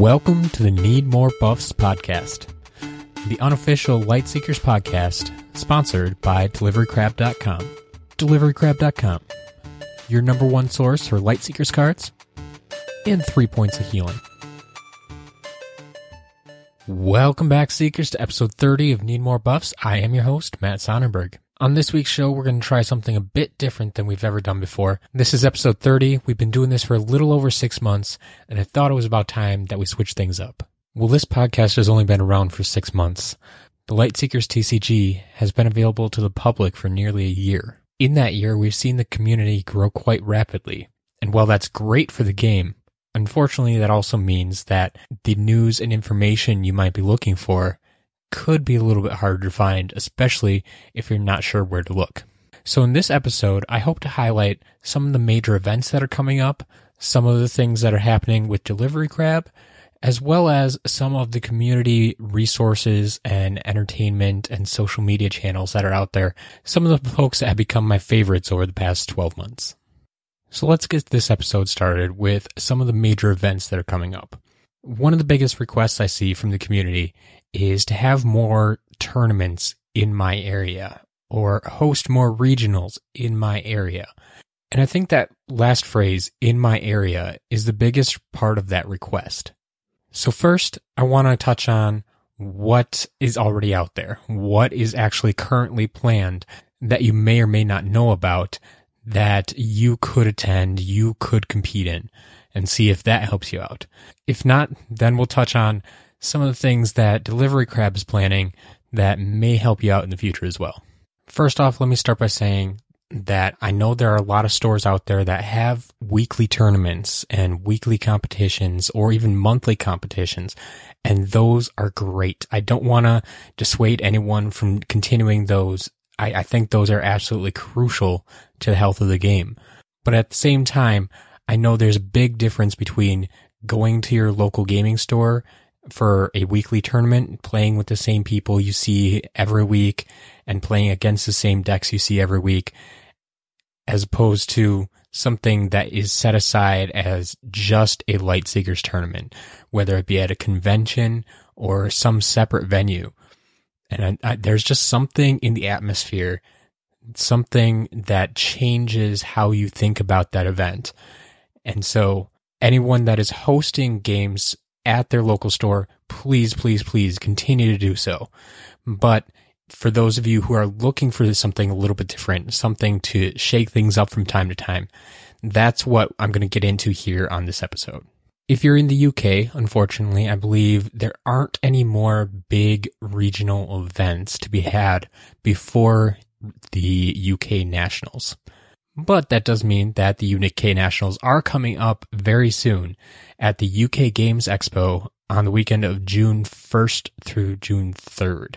Welcome to the Need More Buffs podcast, the unofficial Lightseekers podcast sponsored by DeliveryCrab.com. DeliveryCrab.com, your number one source for Lightseekers cards and three points of healing. Welcome back, Seekers, to episode 30 of Need More Buffs. I am your host, Matt Sonnenberg. On this week's show, we're going to try something a bit different than we've ever done before. This is episode 30. We've been doing this for a little over six months, and I thought it was about time that we switch things up. Well, this podcast has only been around for six months. The Lightseekers TCG has been available to the public for nearly a year. In that year, we've seen the community grow quite rapidly. And while that's great for the game, unfortunately, that also means that the news and information you might be looking for could be a little bit harder to find, especially if you're not sure where to look. So in this episode, I hope to highlight some of the major events that are coming up, some of the things that are happening with Delivery Crab, as well as some of the community resources and entertainment and social media channels that are out there, some of the folks that have become my favorites over the past 12 months. So let's get this episode started with some of the major events that are coming up. One of the biggest requests I see from the community is to have more tournaments in my area or host more regionals in my area. And I think that last phrase, in my area, is the biggest part of that request. So first, I want to touch on what is already out there. What is actually currently planned that you may or may not know about that you could attend, you could compete in and see if that helps you out. If not, then we'll touch on some of the things that Delivery Crab is planning that may help you out in the future as well. First off, let me start by saying that I know there are a lot of stores out there that have weekly tournaments and weekly competitions or even monthly competitions. And those are great. I don't want to dissuade anyone from continuing those. I, I think those are absolutely crucial to the health of the game. But at the same time, I know there's a big difference between going to your local gaming store for a weekly tournament, playing with the same people you see every week and playing against the same decks you see every week, as opposed to something that is set aside as just a Lightseekers tournament, whether it be at a convention or some separate venue. And I, I, there's just something in the atmosphere, something that changes how you think about that event. And so anyone that is hosting games at their local store, please, please, please continue to do so. But for those of you who are looking for something a little bit different, something to shake things up from time to time, that's what I'm going to get into here on this episode. If you're in the UK, unfortunately, I believe there aren't any more big regional events to be had before the UK Nationals. But that does mean that the UK Nationals are coming up very soon at the UK Games Expo on the weekend of June 1st through June 3rd.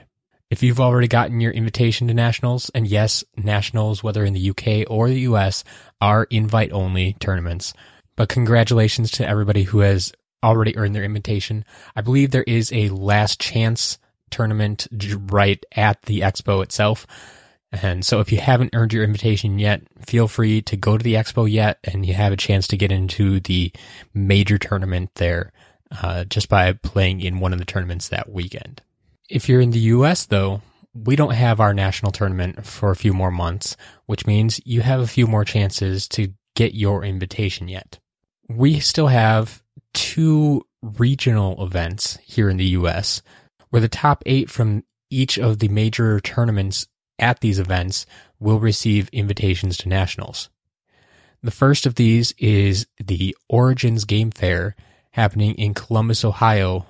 If you've already gotten your invitation to nationals, and yes, nationals, whether in the UK or the US, are invite only tournaments. But congratulations to everybody who has already earned their invitation. I believe there is a last chance tournament right at the expo itself. And so if you haven't earned your invitation yet, feel free to go to the expo yet and you have a chance to get into the major tournament there uh, just by playing in one of the tournaments that weekend. If you're in the US though, we don't have our national tournament for a few more months, which means you have a few more chances to get your invitation yet. We still have two regional events here in the US where the top eight from each of the major tournaments at these events will receive invitations to nationals. The first of these is the Origins Game Fair happening in Columbus, Ohio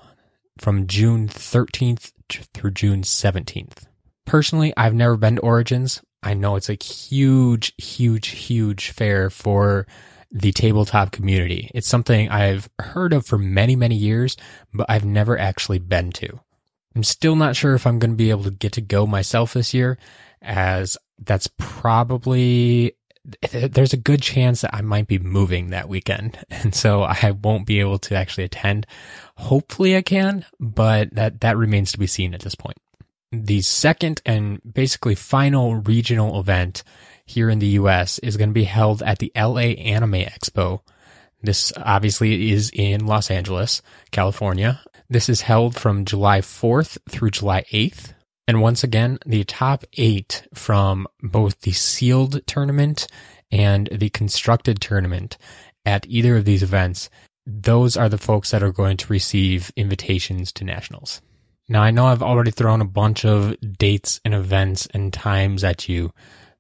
from June 13th through June 17th. Personally, I've never been to Origins. I know it's a huge, huge, huge fair for the tabletop community. It's something I've heard of for many, many years, but I've never actually been to. I'm still not sure if I'm going to be able to get to go myself this year, as that's probably there's a good chance that I might be moving that weekend. And so I won't be able to actually attend. Hopefully I can, but that, that remains to be seen at this point. The second and basically final regional event here in the US is going to be held at the LA Anime Expo. This obviously is in Los Angeles, California. This is held from July 4th through July 8th. And once again, the top eight from both the sealed tournament and the constructed tournament at either of these events, those are the folks that are going to receive invitations to nationals. Now, I know I've already thrown a bunch of dates and events and times at you,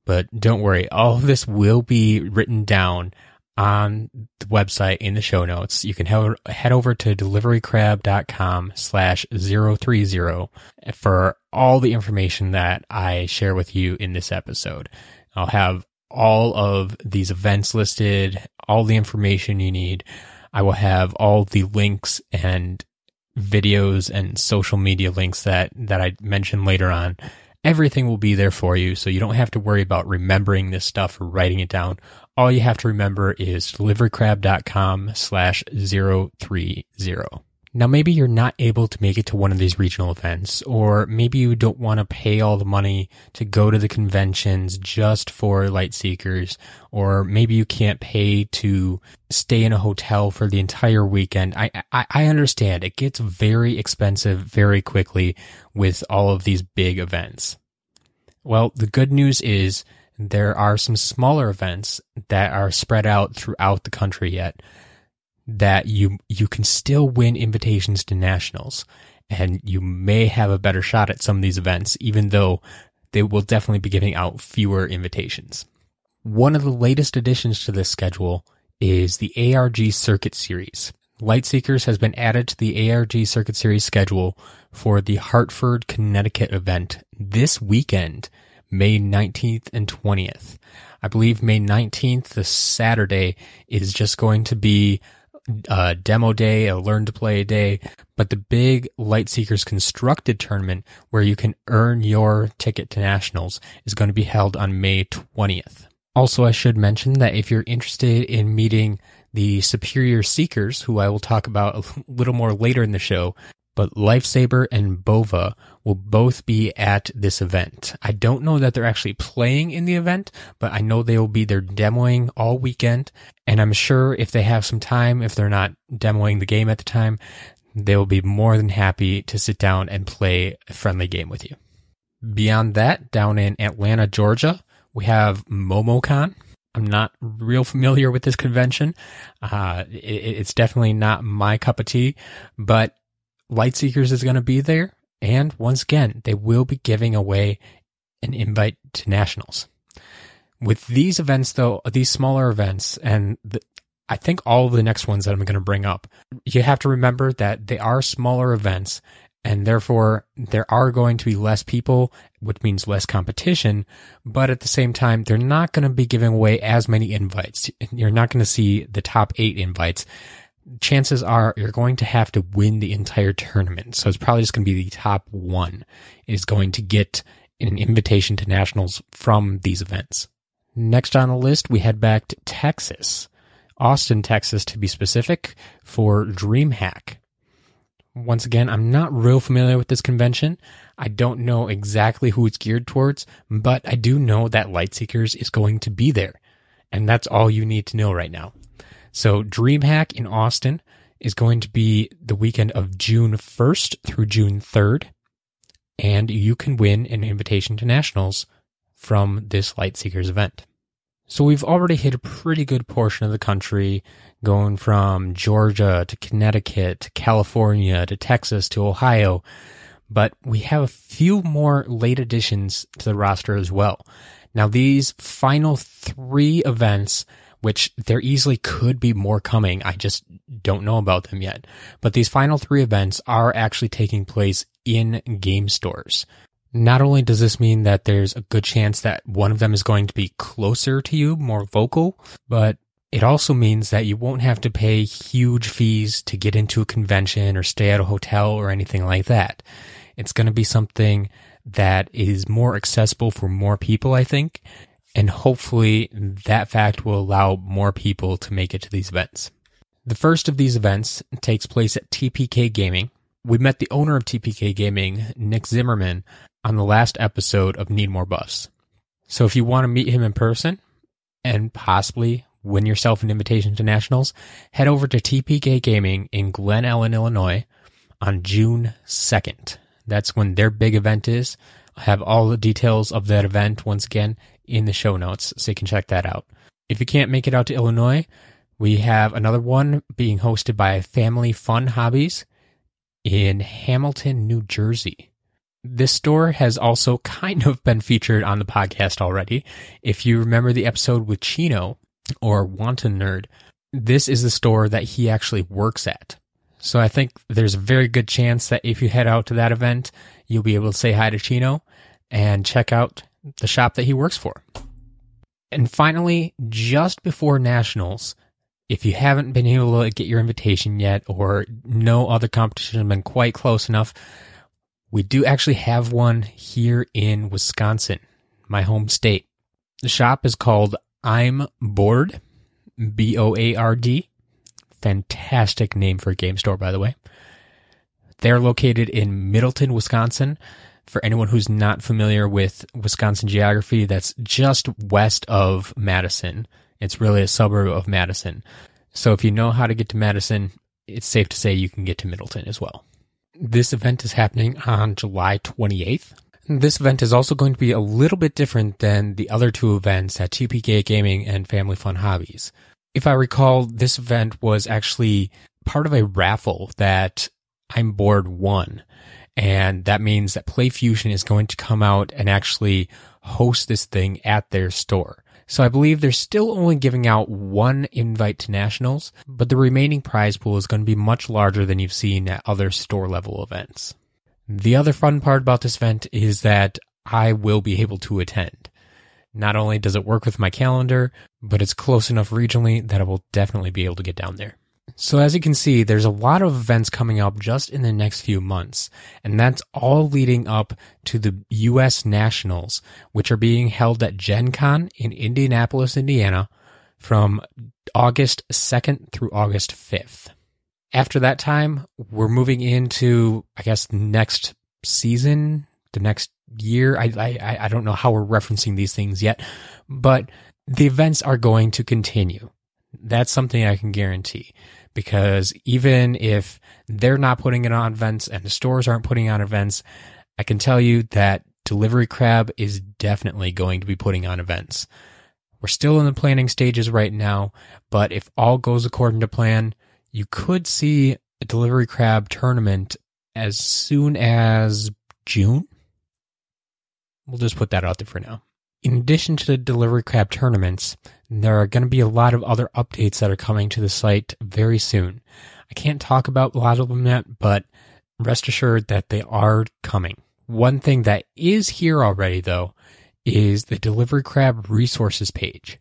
but don't worry, all of this will be written down on the website in the show notes. You can head, over to deliverycrab.com slash 030 for all the information that I share with you in this episode. I'll have all of these events listed, all the information you need. I will have all the links and videos and social media links that, that I mentioned later on. Everything will be there for you, so you don't have to worry about remembering this stuff or writing it down. All you have to remember is deliverycrab.com slash 030. Now, maybe you're not able to make it to one of these regional events, or maybe you don't want to pay all the money to go to the conventions just for Lightseekers, or maybe you can't pay to stay in a hotel for the entire weekend. I, I, I understand it gets very expensive very quickly with all of these big events. Well, the good news is there are some smaller events that are spread out throughout the country yet that you you can still win invitations to nationals and you may have a better shot at some of these events even though they will definitely be giving out fewer invitations. One of the latest additions to this schedule is the ARG Circuit Series. Lightseekers has been added to the ARG Circuit Series schedule for the Hartford, Connecticut event this weekend, May 19th and 20th. I believe May 19th, the Saturday, is just going to be a demo day, a learn to play day, but the big Lightseekers constructed tournament where you can earn your ticket to nationals is going to be held on May 20th. Also, I should mention that if you're interested in meeting the Superior Seekers, who I will talk about a little more later in the show, but Lifesaver and Bova will both be at this event. I don't know that they're actually playing in the event, but I know they will be there demoing all weekend. And I'm sure if they have some time, if they're not demoing the game at the time, they will be more than happy to sit down and play a friendly game with you. Beyond that, down in Atlanta, Georgia, we have MomoCon. I'm not real familiar with this convention. Uh, it, it's definitely not my cup of tea, but Lightseekers is going to be there. And once again, they will be giving away an invite to nationals. With these events, though, these smaller events, and the, I think all of the next ones that I'm going to bring up, you have to remember that they are smaller events and therefore there are going to be less people, which means less competition. But at the same time, they're not going to be giving away as many invites. You're not going to see the top eight invites chances are you're going to have to win the entire tournament. So it's probably just going to be the top one is going to get an invitation to nationals from these events. Next on the list, we head back to Texas, Austin, Texas to be specific, for DreamHack. Once again, I'm not real familiar with this convention. I don't know exactly who it's geared towards, but I do know that Lightseekers is going to be there. And that's all you need to know right now. So DreamHack in Austin is going to be the weekend of June 1st through June 3rd. And you can win an invitation to nationals from this Lightseekers event. So we've already hit a pretty good portion of the country, going from Georgia to Connecticut to California to Texas to Ohio. But we have a few more late additions to the roster as well. Now these final three events which there easily could be more coming. I just don't know about them yet. But these final three events are actually taking place in game stores. Not only does this mean that there's a good chance that one of them is going to be closer to you, more vocal, but it also means that you won't have to pay huge fees to get into a convention or stay at a hotel or anything like that. It's going to be something that is more accessible for more people, I think. And hopefully that fact will allow more people to make it to these events. The first of these events takes place at TPK Gaming. We met the owner of TPK Gaming, Nick Zimmerman, on the last episode of Need More Buffs. So if you want to meet him in person and possibly win yourself an invitation to nationals, head over to TPK Gaming in Glen Ellyn, Illinois on June 2nd. That's when their big event is. I have all the details of that event once again in the show notes, so you can check that out. If you can't make it out to Illinois, we have another one being hosted by Family Fun Hobbies in Hamilton, New Jersey. This store has also kind of been featured on the podcast already. If you remember the episode with Chino or Wanton Nerd, this is the store that he actually works at. So I think there's a very good chance that if you head out to that event, you'll be able to say hi to Chino and check out the shop that he works for. And finally, just before nationals, if you haven't been able to get your invitation yet or no other competition has been quite close enough, we do actually have one here in Wisconsin, my home state. The shop is called I'm Board, B O A R D. Fantastic name for a game store, by the way. They're located in Middleton, Wisconsin. For anyone who's not familiar with Wisconsin geography, that's just west of Madison. It's really a suburb of Madison. So if you know how to get to Madison, it's safe to say you can get to Middleton as well. This event is happening on July 28th. This event is also going to be a little bit different than the other two events at TPK Gaming and Family Fun Hobbies. If I recall, this event was actually part of a raffle that I'm Board won. And that means that PlayFusion is going to come out and actually host this thing at their store. So I believe they're still only giving out one invite to nationals, but the remaining prize pool is going to be much larger than you've seen at other store level events. The other fun part about this event is that I will be able to attend. Not only does it work with my calendar, but it's close enough regionally that I will definitely be able to get down there. So as you can see, there's a lot of events coming up just in the next few months, and that's all leading up to the US Nationals, which are being held at Gen Con in Indianapolis, Indiana from August 2nd through August 5th. After that time, we're moving into, I guess, next season, the next year. I, I, I don't know how we're referencing these things yet, but the events are going to continue. That's something I can guarantee because even if they're not putting it on events and the stores aren't putting on events, I can tell you that Delivery Crab is definitely going to be putting on events. We're still in the planning stages right now, but if all goes according to plan, you could see a Delivery Crab tournament as soon as June. We'll just put that out there for now. In addition to the Delivery Crab tournaments, there are going to be a lot of other updates that are coming to the site very soon. I can't talk about a lot of them yet, but rest assured that they are coming. One thing that is here already, though, is the Delivery Crab resources page.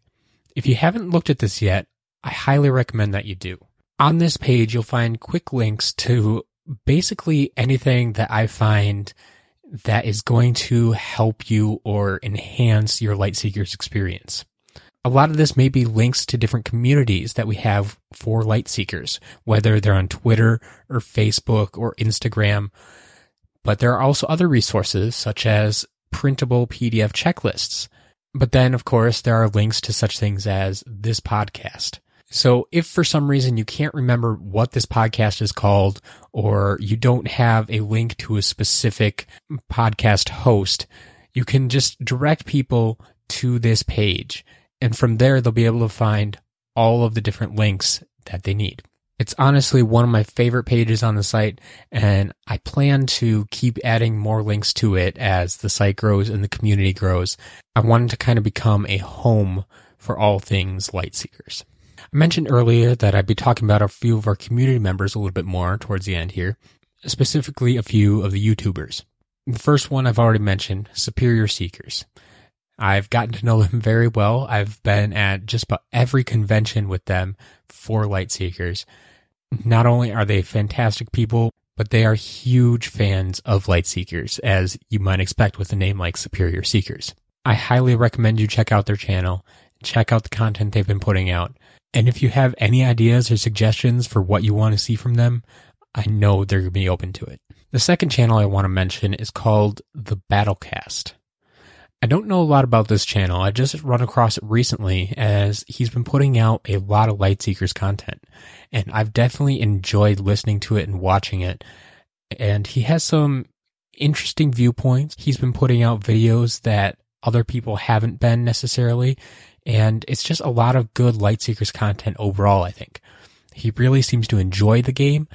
If you haven't looked at this yet, I highly recommend that you do. On this page, you'll find quick links to basically anything that I find that is going to help you or enhance your Lightseekers experience. A lot of this may be links to different communities that we have for Lightseekers, whether they're on Twitter or Facebook or Instagram. But there are also other resources such as printable PDF checklists. But then, of course, there are links to such things as this podcast. So if for some reason you can't remember what this podcast is called, or you don't have a link to a specific podcast host, you can just direct people to this page. And from there, they'll be able to find all of the different links that they need. It's honestly one of my favorite pages on the site, and I plan to keep adding more links to it as the site grows and the community grows. I wanted to kind of become a home for all things Lightseekers. I mentioned earlier that I'd be talking about a few of our community members a little bit more towards the end here, specifically a few of the YouTubers. The first one I've already mentioned, Superior Seekers. I've gotten to know them very well. I've been at just about every convention with them for Lightseekers. Not only are they fantastic people, but they are huge fans of Lightseekers, as you might expect with a name like Superior Seekers. I highly recommend you check out their channel, check out the content they've been putting out. And if you have any ideas or suggestions for what you want to see from them, I know they're going to be open to it. The second channel I want to mention is called The Battlecast. I don't know a lot about this channel. I just run across it recently as he's been putting out a lot of Lightseekers content. And I've definitely enjoyed listening to it and watching it. And he has some interesting viewpoints. He's been putting out videos that other people haven't been necessarily. And it's just a lot of good Lightseekers content overall, I think. He really seems to enjoy the game.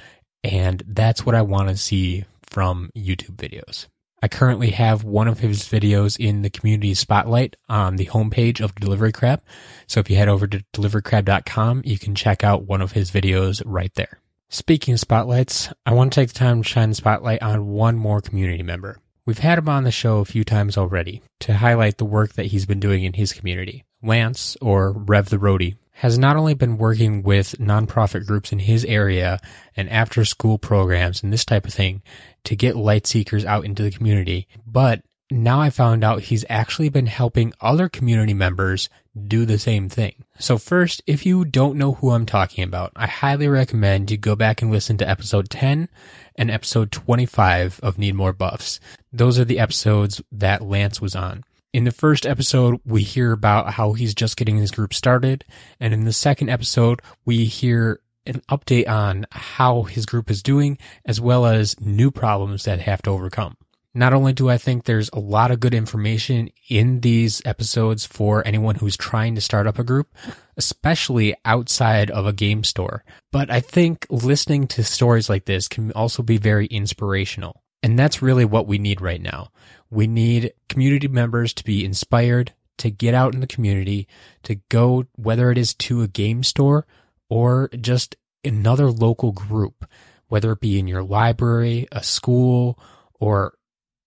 And that's what I want to see from YouTube videos. I currently have one of his videos in the community spotlight on the homepage of Delivery Crab. So if you head over to deliverycrab.com, you can check out one of his videos right there. Speaking of spotlights, I want to take the time to shine the spotlight on one more community member. We've had him on the show a few times already to highlight the work that he's been doing in his community. Lance, or Rev the Roadie, has not only been working with nonprofit groups in his area and after school programs and this type of thing to get Lightseekers out into the community, but now I found out he's actually been helping other community members do the same thing. So first, if you don't know who I'm talking about, I highly recommend you go back and listen to episode 10 and episode 25 of Need More Buffs. Those are the episodes that Lance was on. In the first episode, we hear about how he's just getting his group started. And in the second episode, we hear an update on how his group is doing, as well as new problems that have to overcome. Not only do I think there's a lot of good information in these episodes for anyone who's trying to start up a group, especially outside of a game store, but I think listening to stories like this can also be very inspirational. And that's really what we need right now. We need community members to be inspired to get out in the community, to go, whether it is to a game store or just another local group, whether it be in your library, a school, or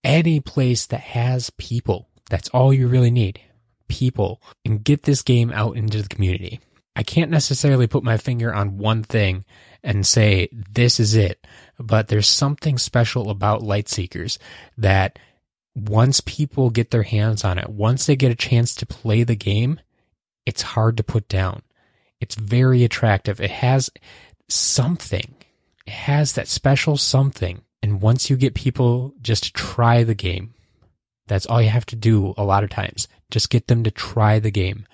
any place that has people. That's all you really need. People and get this game out into the community. I can't necessarily put my finger on one thing and say this is it, but there's something special about Lightseekers that once people get their hands on it, once they get a chance to play the game, it's hard to put down. It's very attractive. It has something. It has that special something. And once you get people just to try the game, that's all you have to do a lot of times. Just get them to try the game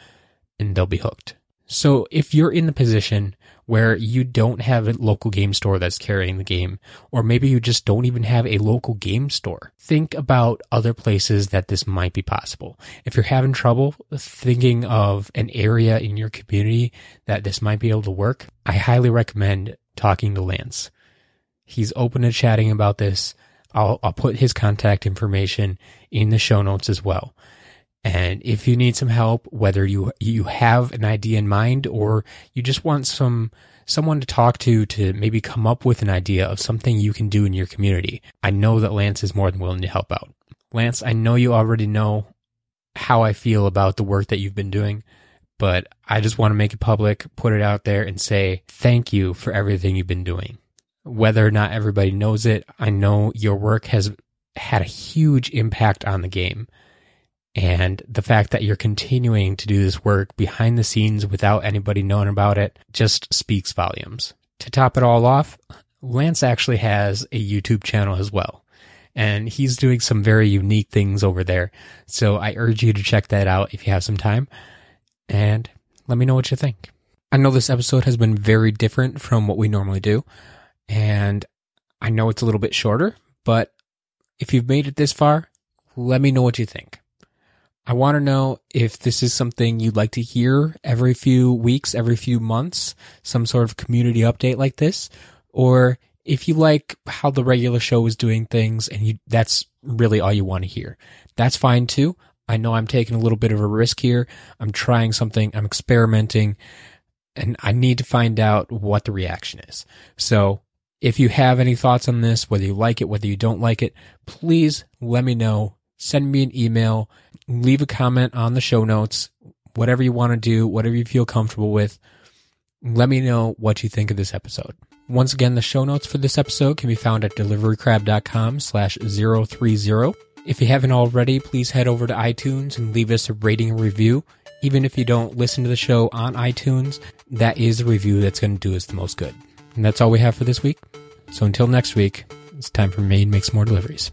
and they'll be hooked. So if you're in the position where you don't have a local game store that's carrying the game, or maybe you just don't even have a local game store, think about other places that this might be possible. If you're having trouble thinking of an area in your community that this might be able to work, I highly recommend talking to Lance. He's open to chatting about this. I'll, I'll put his contact information in the show notes as well. And if you need some help, whether you you have an idea in mind or you just want some someone to talk to to maybe come up with an idea of something you can do in your community, I know that Lance is more than willing to help out. Lance, I know you already know how I feel about the work that you've been doing, but I just want to make it public, put it out there and say thank you for everything you've been doing. Whether or not everybody knows it, I know your work has had a huge impact on the game. And the fact that you're continuing to do this work behind the scenes without anybody knowing about it just speaks volumes. To top it all off, Lance actually has a YouTube channel as well. And he's doing some very unique things over there. So I urge you to check that out if you have some time. And let me know what you think. I know this episode has been very different from what we normally do. And I know it's a little bit shorter, but if you've made it this far, let me know what you think. I want to know if this is something you'd like to hear every few weeks, every few months, some sort of community update like this, or if you like how the regular show is doing things and you, that's really all you want to hear. That's fine too. I know I'm taking a little bit of a risk here. I'm trying something. I'm experimenting and I need to find out what the reaction is. So if you have any thoughts on this, whether you like it, whether you don't like it, please let me know. Send me an email leave a comment on the show notes, whatever you want to do, whatever you feel comfortable with. Let me know what you think of this episode. Once again, the show notes for this episode can be found at deliverycrab.com slash 030. If you haven't already, please head over to iTunes and leave us a rating and review. Even if you don't listen to the show on iTunes, that is the review that's going to do us the most good. And that's all we have for this week. So until next week, it's time for Maine Makes More Deliveries.